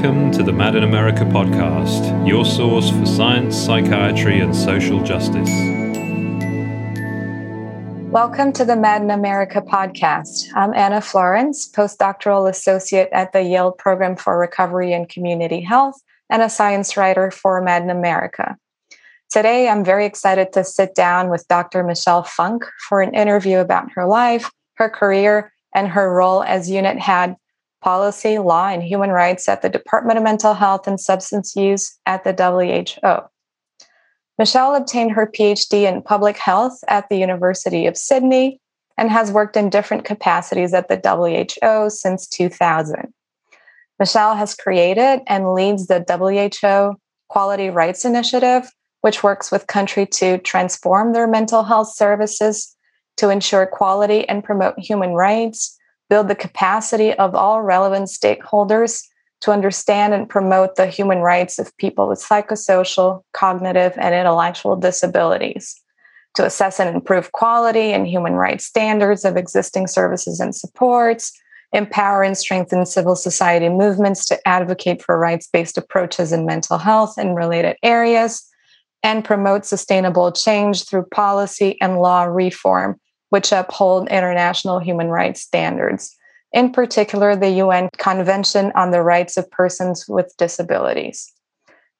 Welcome to the Mad in America podcast, your source for science, psychiatry, and social justice. Welcome to the Mad in America podcast. I'm Ana Florence, postdoctoral associate at the Yale Program for Recovery and Community Health, and a science writer for Mad in America. Today, I'm very excited to sit down with Dr. Michelle Funk for an interview about her life, her career, and her role as unit head policy, law, and human rights at the Department of Mental Health and Substance Use at the WHO. Michelle obtained her PhD in public health at the University of Sydney and has worked in different capacities at the WHO since 2000. Michelle has created and leads the WHO Quality Rights Initiative, which works with countries to transform their mental health services to ensure quality and promote human rights build the capacity of all relevant stakeholders to understand and promote the human rights of people with psychosocial, cognitive, and intellectual disabilities, to assess and improve quality and human rights standards of existing services and supports, empower and strengthen civil society movements to advocate for rights based approaches in mental health and related areas, and promote sustainable change through policy and law reform which uphold international human rights standards, in particular, the UN Convention on the Rights of Persons with Disabilities.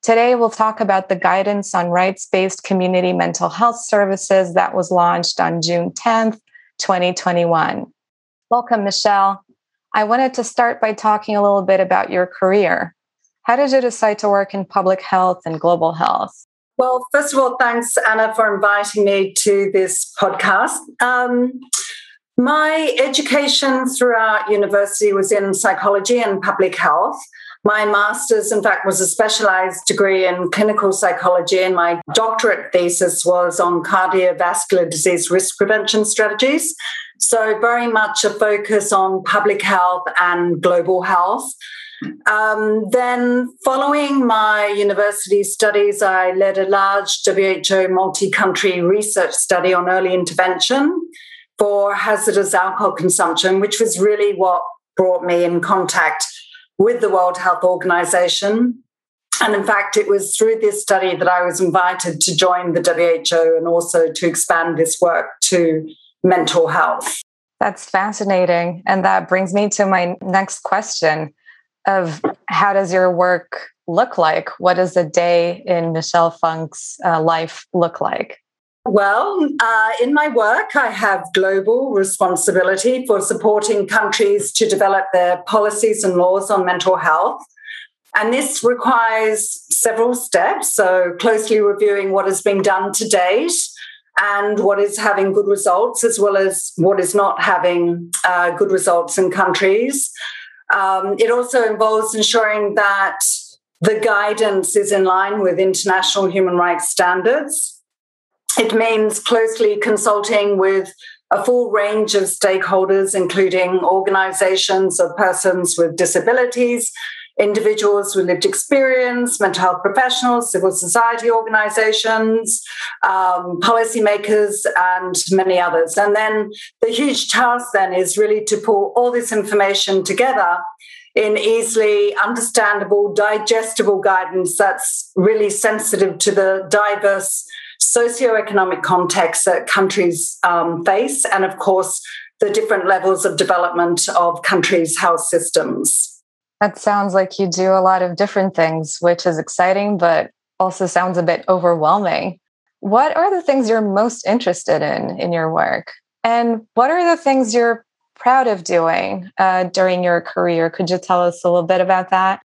Today, we'll talk about the guidance on rights based community mental health services that was launched on June 10th, 2021. Welcome, Michelle. I wanted to start by talking a little bit about your career. How did you decide to work in public health and global health? Well, first of all, thanks, Ana, for inviting me to this podcast. Um, my education throughout university was in psychology and public health. My master's, in fact, was a specialized degree in clinical psychology, and my doctorate thesis was on cardiovascular disease risk prevention strategies. So, very much a focus on public health and global health. Um, then, following my university studies, I led a large WHO multi country research study on early intervention for hazardous alcohol consumption, which was really what brought me in contact with the World Health Organization. And in fact, it was through this study that I was invited to join the WHO and also to expand this work to mental health. That's fascinating. And that brings me to my next question of how does your work look like? What does a day in Michelle Funk's uh, life look like? Well, uh, in my work, I have global responsibility for supporting countries to develop their policies and laws on mental health. And this requires several steps. So, closely reviewing what has been done to date and what is having good results, as well as what is not having uh, good results in countries. Um, it also involves ensuring that the guidance is in line with international human rights standards. It means closely consulting with a full range of stakeholders, including organizations of persons with disabilities, individuals with lived experience, mental health professionals, civil society organizations, um, policymakers, and many others. And then the huge task then is really to pull all this information together in easily understandable, digestible guidance that's really sensitive to the diverse socioeconomic context that countries um, face, and of course, the different levels of development of countries' health systems. That sounds like you do a lot of different things, which is exciting, but also sounds a bit overwhelming. What are the things you're most interested in in your work? And what are the things you're proud of doing uh, during your career? Could you tell us a little bit about that?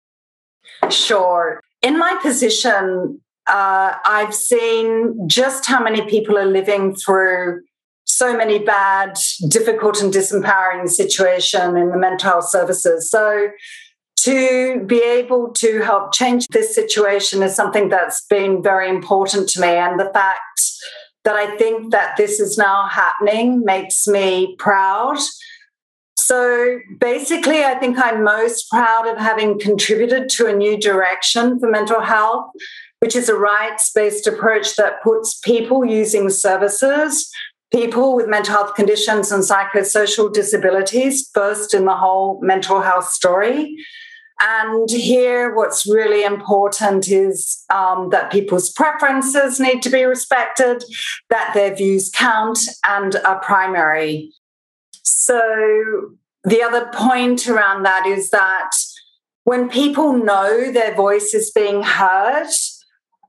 Sure. In my position, uh, I've seen just how many people are living through so many bad, difficult, and disempowering situation in the mental health services. So to be able to help change this situation is something that's been very important to me. And the fact that I think that this is now happening makes me proud. So basically, I think I'm most proud of having contributed to a new direction for mental health, which is a rights based approach that puts people using services, people with mental health conditions and psychosocial disabilities first in the whole mental health story And here, what's really important is um, that people's preferences need to be respected, that their views count and are primary. So, the other point around that is that when people know their voice is being heard,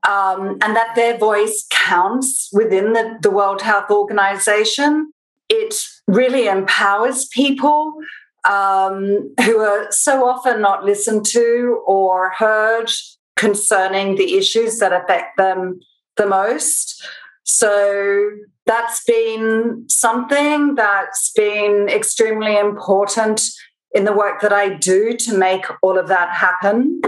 um, and that their voice counts within the, the World Health Organization, it really empowers people um, who are so often not listened to or heard concerning the issues that affect them the most. So that's been something that's been extremely important in the work that I do to make all of that happen.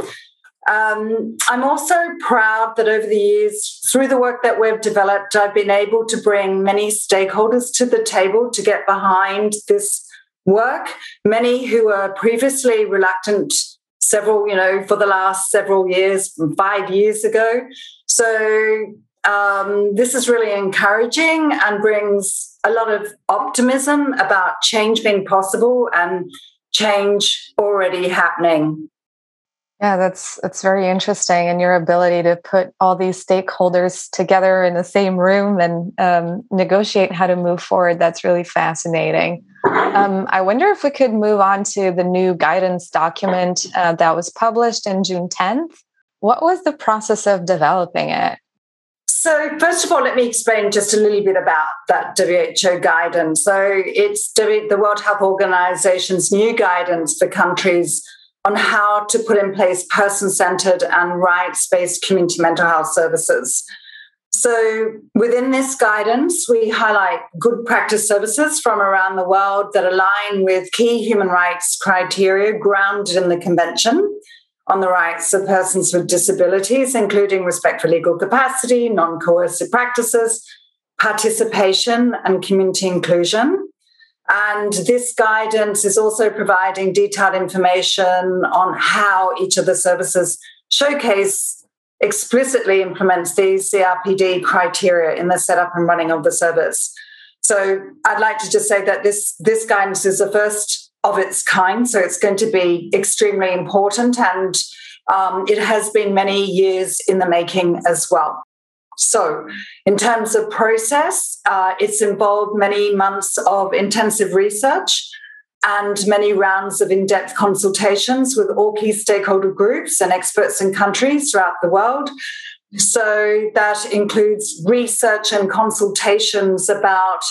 Um, I'm also proud that over the years, through the work that we've developed, I've been able to bring many stakeholders to the table to get behind this work. Many who were previously reluctant, several, you know, for the last several years, five years ago. So um, this is really encouraging and brings a lot of optimism about change being possible and change already happening. Yeah, that's that's very interesting, and your ability to put all these stakeholders together in the same room and um, negotiate how to move forward. That's really fascinating. Um, I wonder if we could move on to the new guidance document uh, that was published in June 10th. What was the process of developing it? So, first of all, let me explain just a little bit about that WHO guidance. So, it's the World Health Organization's new guidance for countries on how to put in place person centered and rights based community mental health services. So, within this guidance, we highlight good practice services from around the world that align with key human rights criteria grounded in the Convention on the Rights of Persons with Disabilities, including respect for legal capacity, non coercive practices, participation, and community inclusion. And this guidance is also providing detailed information on how each of the services showcase explicitly implements these CRPD criteria in the setup and running of the service. So I'd like to just say that this, this guidance is the first of its kind. So it's going to be extremely important and um, it has been many years in the making as well. So, in terms of process, uh, it's involved many months of intensive research and many rounds of in depth consultations with all key stakeholder groups and experts in countries throughout the world. So, that includes research and consultations about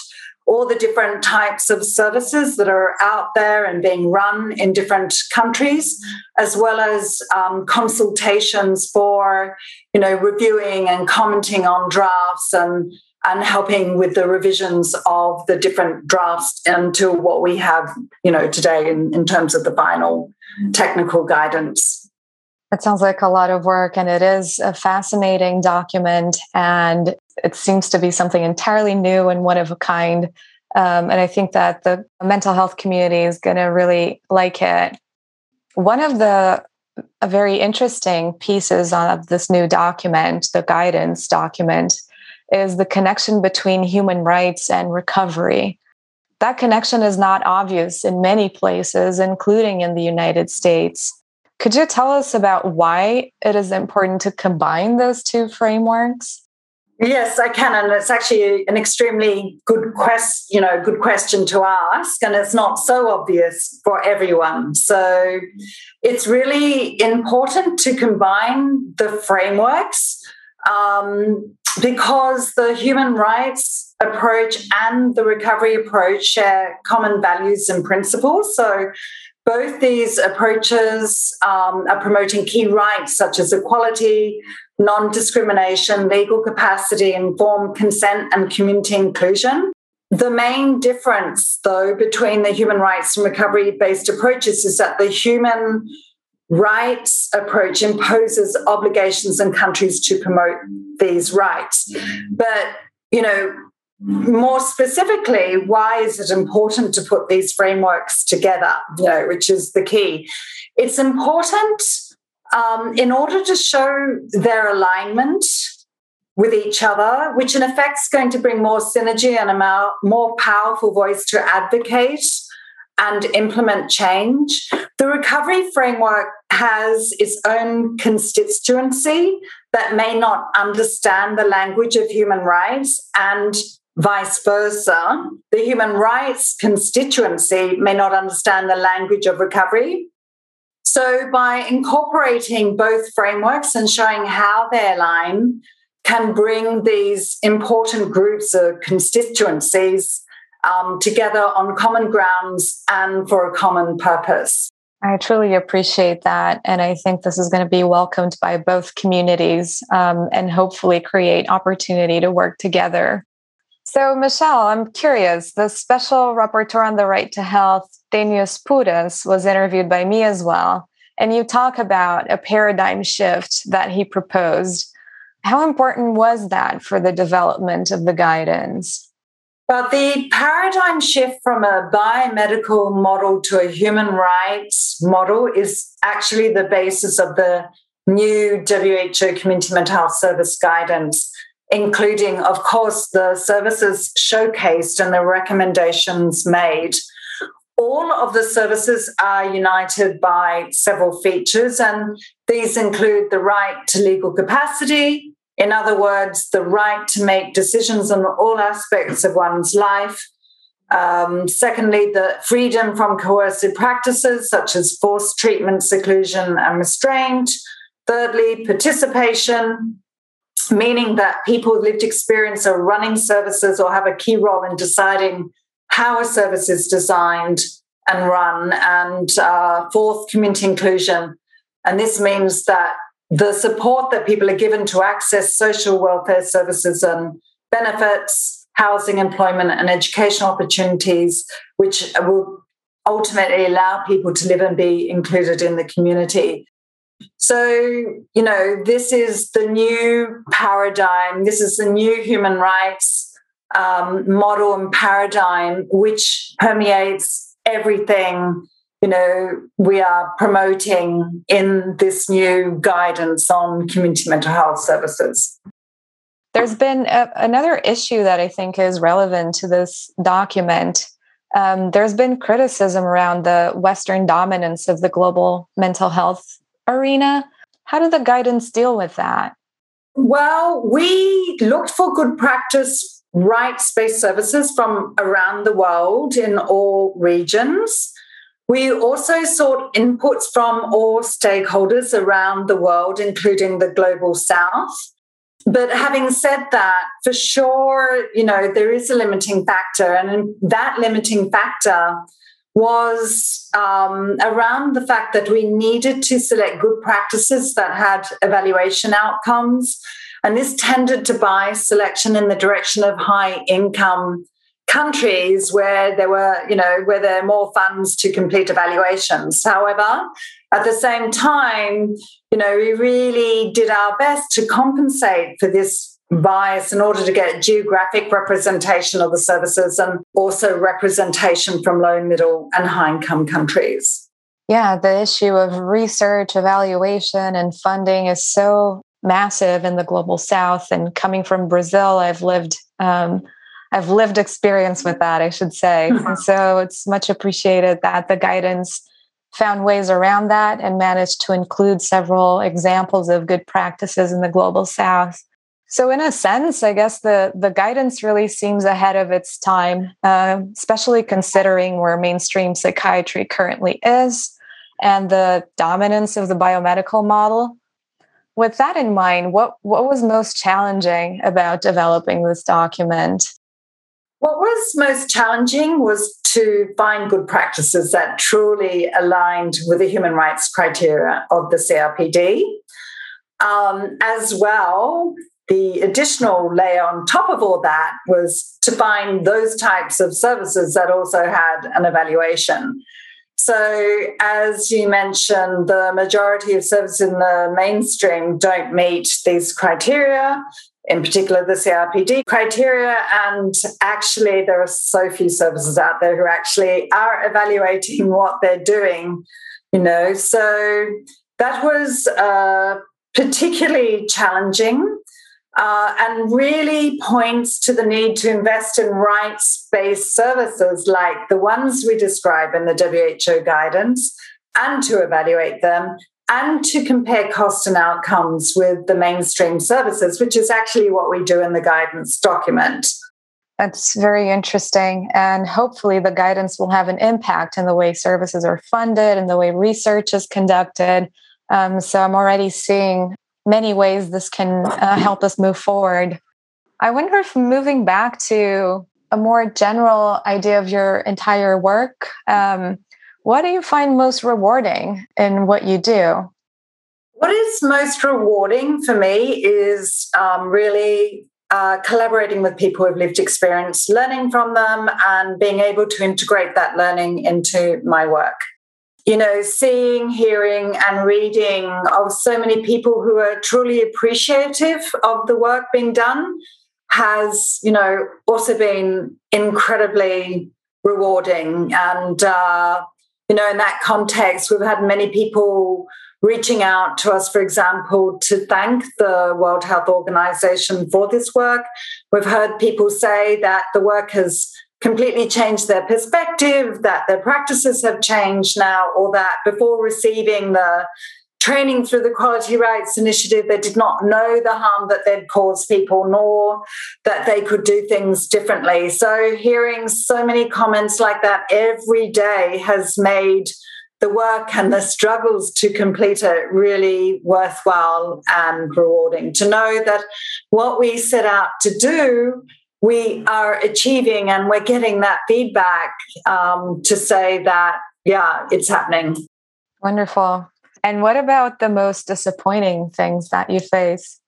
all the different types of services that are out there and being run in different countries, as well as um, consultations for, you know, reviewing and commenting on drafts and and helping with the revisions of the different drafts into what we have, you know, today in, in terms of the final technical guidance. It sounds like a lot of work, and it is a fascinating document. And it seems to be something entirely new and one of a kind. Um, and I think that the mental health community is going to really like it. One of the very interesting pieces of this new document, the guidance document, is the connection between human rights and recovery. That connection is not obvious in many places, including in the United States. Could you tell us about why it is important to combine those two frameworks? Yes, I can, and it's actually an extremely good quest, you know, good question to ask, and it's not so obvious for everyone. So, it's really important to combine the frameworks um, because the human rights approach and the recovery approach share common values and principles. So, both these approaches um, are promoting key rights such as equality, non discrimination, legal capacity, informed consent, and community inclusion. The main difference, though, between the human rights and recovery based approaches is that the human rights approach imposes obligations on countries to promote these rights. But, you know, more specifically, why is it important to put these frameworks together, you know, which is the key? It's important um, in order to show their alignment with each other, which in effect is going to bring more synergy and a more powerful voice to advocate and implement change. The recovery framework has its own constituency that may not understand the language of human rights and vice versa. The human rights constituency may not understand the language of recovery. So, by incorporating both frameworks and showing how they align, can bring these important groups or constituencies um, together on common grounds and for a common purpose. I truly appreciate that. And I think this is going to be welcomed by both communities um, and hopefully create opportunity to work together. So, Michelle, I'm curious. The special rapporteur on the right to health, Dainius Pūras, was interviewed by me as well. And you talk about a paradigm shift that he proposed. How important was that for the development of the guidance? But the paradigm shift from a biomedical model to a human rights model is actually the basis of the new WHO Community Mental Health Service guidance, including, of course, the services showcased and the recommendations made. All of the services are united by several features, and these include the right to legal capacity, in other words, the right to make decisions on all aspects of one's life. Um, secondly, the freedom from coercive practices such as forced treatment, seclusion, and restraint. Thirdly, participation, meaning that people with lived experience are running services or have a key role in deciding how a service is designed and run. And uh, fourth, community inclusion. And this means that the support that people are given to access social welfare services and benefits, housing, employment, and educational opportunities, which will ultimately allow people to live and be included in the community. So, you know, this is the new paradigm, this is the new human rights um, model and paradigm, which permeates everything you know, we are promoting in this new guidance on community mental health services. There's been a, another issue that I think is relevant to this document. Um, there's been criticism around the Western dominance of the global mental health arena. How did the guidance deal with that? Well, we looked for good practice right space services from around the world in all regions. We also sought inputs from all stakeholders around the world, including the global south. But having said that, for sure, you know, there is a limiting factor. And that limiting factor was um, around the fact that we needed to select good practices that had evaluation outcomes. And this tended to bias selection in the direction of high income countries where there were, you know, where there are more funds to complete evaluations. However, at the same time, you know, we really did our best to compensate for this bias in order to get geographic representation of the services and also representation from low, middle, and high income countries. Yeah, the issue of research, evaluation, and funding is so massive in the global south. And coming from Brazil, I've lived um, I've lived experience with that, I should say. Mm-hmm. And so it's much appreciated that the guidance found ways around that and managed to include several examples of good practices in the global south. So, in a sense, I guess the, the guidance really seems ahead of its time, uh, especially considering where mainstream psychiatry currently is and the dominance of the biomedical model. With that in mind, what, what was most challenging about developing this document? What was most challenging was to find good practices that truly aligned with the human rights criteria of the CRPD. Um, as well, the additional layer on top of all that was to find those types of services that also had an evaluation. So, as you mentioned, the majority of services in the mainstream don't meet these criteria in particular the CRPD criteria. And actually, there are so few services out there who actually are evaluating what they're doing, you know. So that was uh, particularly challenging. Uh, and really points to the need to invest in rights based services like the ones we describe in the WHO guidance and to evaluate them and to compare cost and outcomes with the mainstream services, which is actually what we do in the guidance document. That's very interesting. And hopefully, the guidance will have an impact in the way services are funded and the way research is conducted. Um, so, I'm already seeing many ways this can uh, help us move forward. I wonder if moving back to a more general idea of your entire work, um, what do you find most rewarding in what you do? What is most rewarding for me is um, really uh, collaborating with people who've lived experience, learning from them, and being able to integrate that learning into my work. You know, seeing, hearing, and reading of so many people who are truly appreciative of the work being done has, you know, also been incredibly rewarding. And, uh, you know, in that context, we've had many people reaching out to us, for example, to thank the World Health Organization for this work. We've heard people say that the work has completely changed their perspective, that their practices have changed now, or that before receiving the training through the Quality Rights Initiative, they did not know the harm that they'd caused people, nor that they could do things differently. So, hearing so many comments like that every day has made the work and the struggles to complete it really worthwhile and rewarding. To know that what we set out to do, we are achieving and we're getting that feedback um, to say that, yeah, it's happening. Wonderful. And what about the most disappointing things that you face?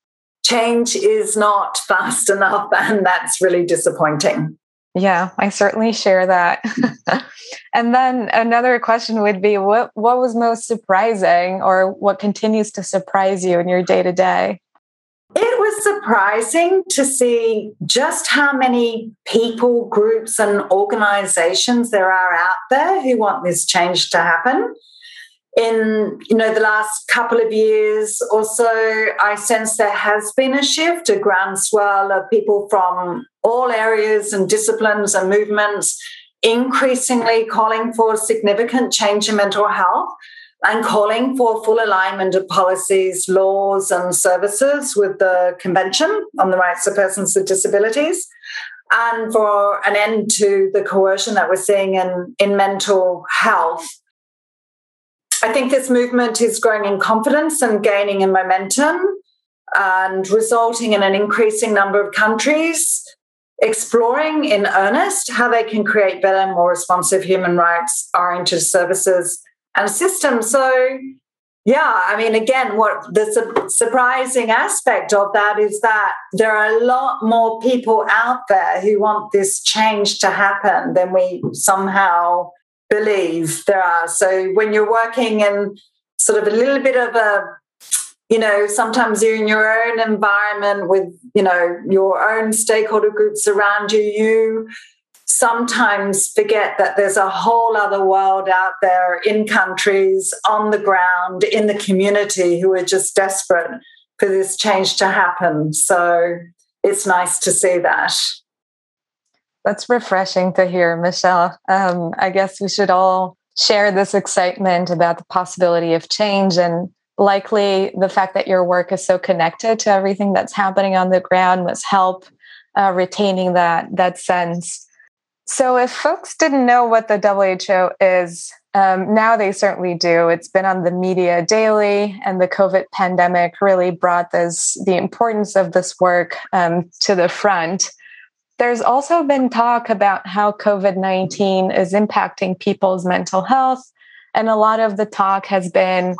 Change is not fast enough, and that's really disappointing. Yeah, I certainly share that. and then another question would be what what was most surprising or what continues to surprise you in your day to day? It was surprising to see just how many people, groups, and organizations there are out there who want this change to happen. In you know the last couple of years or so i sense there has been a shift a groundswell of people from all areas and disciplines and movements increasingly calling for significant change in mental health and calling for full alignment of policies, laws, and services with the Convention on the Rights of Persons with Disabilities, and for an end to the coercion that we're seeing in, in mental health. I think this movement is growing in confidence and gaining in momentum and resulting in an increasing number of countries exploring in earnest how they can create better, more responsive human rights oriented services and systems. So, yeah, I mean, again, what the su- surprising aspect of that is that there are a lot more people out there who want this change to happen than we somehow believe there are. So when you're working in sort of a little bit of a you know sometimes you're in your own environment with you know your own stakeholder groups around you you sometimes forget that there's a whole other world out there in countries on the ground in the community who are just desperate for this change to happen so it's nice to see that that's refreshing to hear, Michelle. Um, I guess we should all share this excitement about the possibility of change and likely the fact that your work is so connected to everything that's happening on the ground must help uh, retaining that that sense. So, if folks didn't know what the WHO is, um, now they certainly do. It's been on the media daily, and the COVID pandemic really brought this the importance of this work um, to the front. There's also been talk about how COVID 19 is impacting people's mental health. And a lot of the talk has been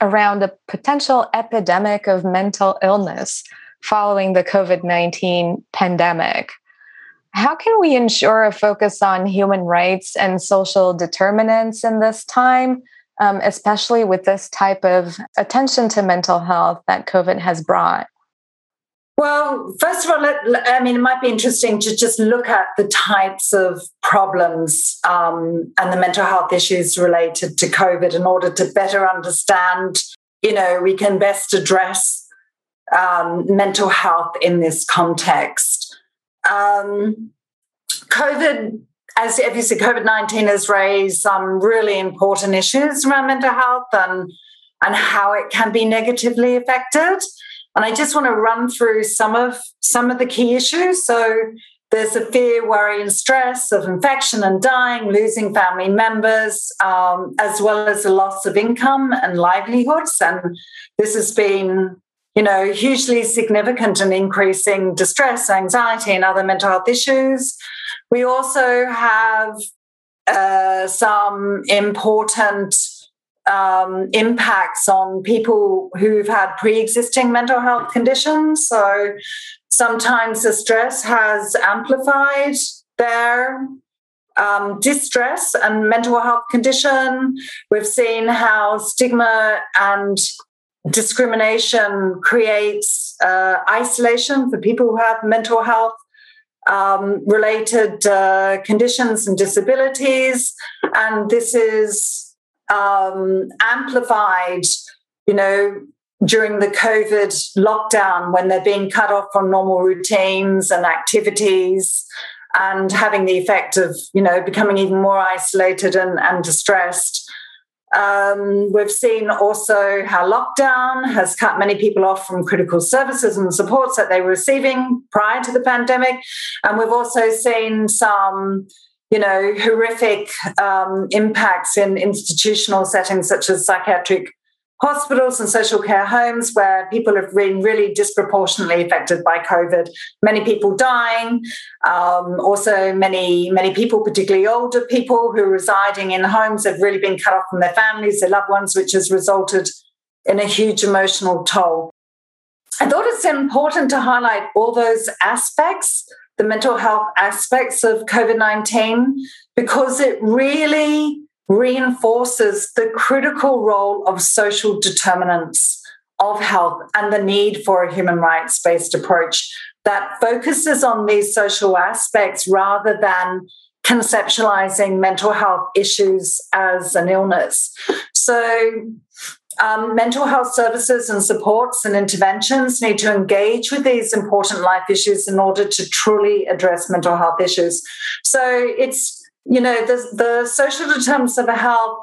around a potential epidemic of mental illness following the COVID 19 pandemic. How can we ensure a focus on human rights and social determinants in this time, um, especially with this type of attention to mental health that COVID has brought? Well, first of all, I mean, it might be interesting to just look at the types of problems um, and the mental health issues related to COVID in order to better understand, you know, we can best address um, mental health in this context. Um, COVID, as you obviously COVID 19 has raised some really important issues around mental health and, and how it can be negatively affected. And I just want to run through some of some of the key issues. So there's a fear, worry, and stress of infection and dying, losing family members, um, as well as the loss of income and livelihoods. And this has been, you know, hugely significant in increasing distress, anxiety, and other mental health issues. We also have uh, some important um, impacts on people who've had pre existing mental health conditions. So sometimes the stress has amplified their um, distress and mental health condition. We've seen how stigma and discrimination creates uh, isolation for people who have mental health um, related uh, conditions and disabilities. And this is um, amplified, you know, during the COVID lockdown when they're being cut off from normal routines and activities and having the effect of, you know, becoming even more isolated and, and distressed. Um, we've seen also how lockdown has cut many people off from critical services and supports that they were receiving prior to the pandemic. And we've also seen some, you know, horrific um, impacts in institutional settings such as psychiatric hospitals and social care homes where people have been really disproportionately affected by COVID. Many people dying, um, also many many people, particularly older people who are residing in homes, have really been cut off from their families, their loved ones, which has resulted in a huge emotional toll. I thought it's important to highlight all those aspects, the mental health aspects of COVID 19, because it really reinforces the critical role of social determinants of health and the need for a human rights based approach that focuses on these social aspects rather than conceptualizing mental health issues as an illness. So, um, mental health services and supports and interventions need to engage with these important life issues in order to truly address mental health issues. So, it's you know, the, the social determinants of health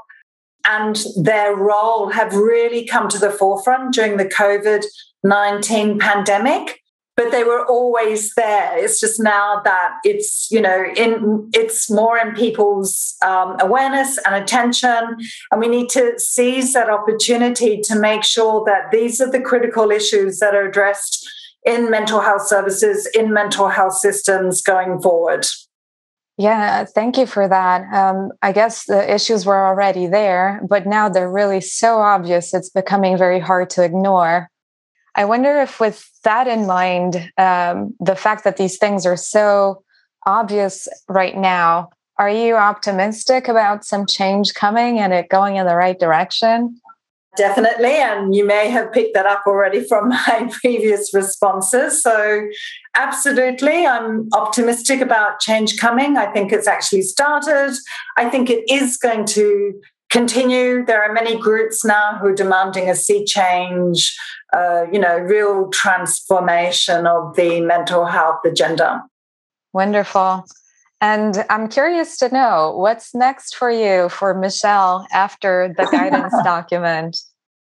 and their role have really come to the forefront during the COVID 19 pandemic but they were always there. It's just now that it's you know in it's more in people's um, awareness and attention and we need to seize that opportunity to make sure that these are the critical issues that are addressed in mental health services in mental health systems going forward yeah, thank you for that. Um, I guess the issues were already there, but now they're really so obvious, it's becoming very hard to ignore. I wonder if, with that in mind, um, the fact that these things are so obvious right now, are you optimistic about some change coming and it going in the right direction? Definitely. And you may have picked that up already from my previous responses. So, absolutely, I'm optimistic about change coming. I think it's actually started. I think it is going to continue. There are many groups now who are demanding a sea change, uh, you know, real transformation of the mental health agenda. Wonderful. And I'm curious to know what's next for you, for Michelle, after the guidance document.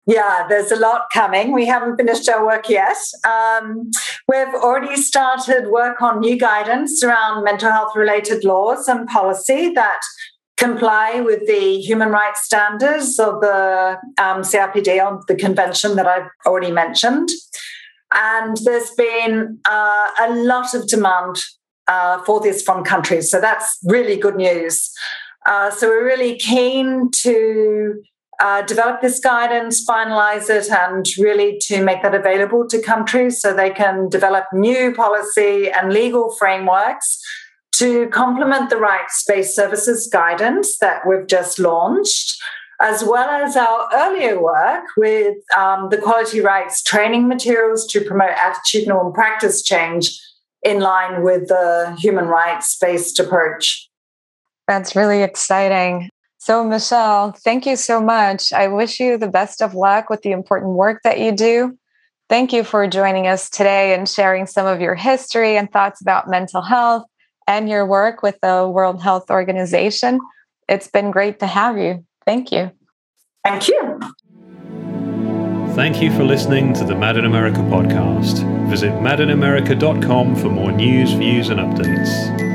Yeah, there's a lot coming. We haven't finished our work yet. Um, we've already started work on new guidance around mental health related laws and policy that comply with the human rights standards of the um, CRPD, on the convention that I've already mentioned. And there's been uh, a lot of demand uh, for this from countries. So that's really good news. Uh, so we're really keen to uh, develop this guidance, finalize it, and really to make that available to countries so they can develop new policy and legal frameworks to complement the rights based services guidance that we've just launched. As well as our earlier work with um, the quality rights training materials to promote attitudinal and practice change in line with the human rights based approach. That's really exciting. So, Michelle, thank you so much. I wish you the best of luck with the important work that you do. Thank you for joining us today and sharing some of your history and thoughts about mental health and your work with the World Health Organization. It's been great to have you. Thank you. Thank you. Thank you for listening to the Mad in America podcast. Visit madinamerica.com for more news, views, and updates.